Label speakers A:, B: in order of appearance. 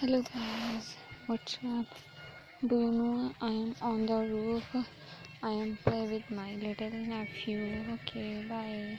A: Hello guys, what's up? Do you know I am on the roof? I am play with my little nephew. Okay, bye.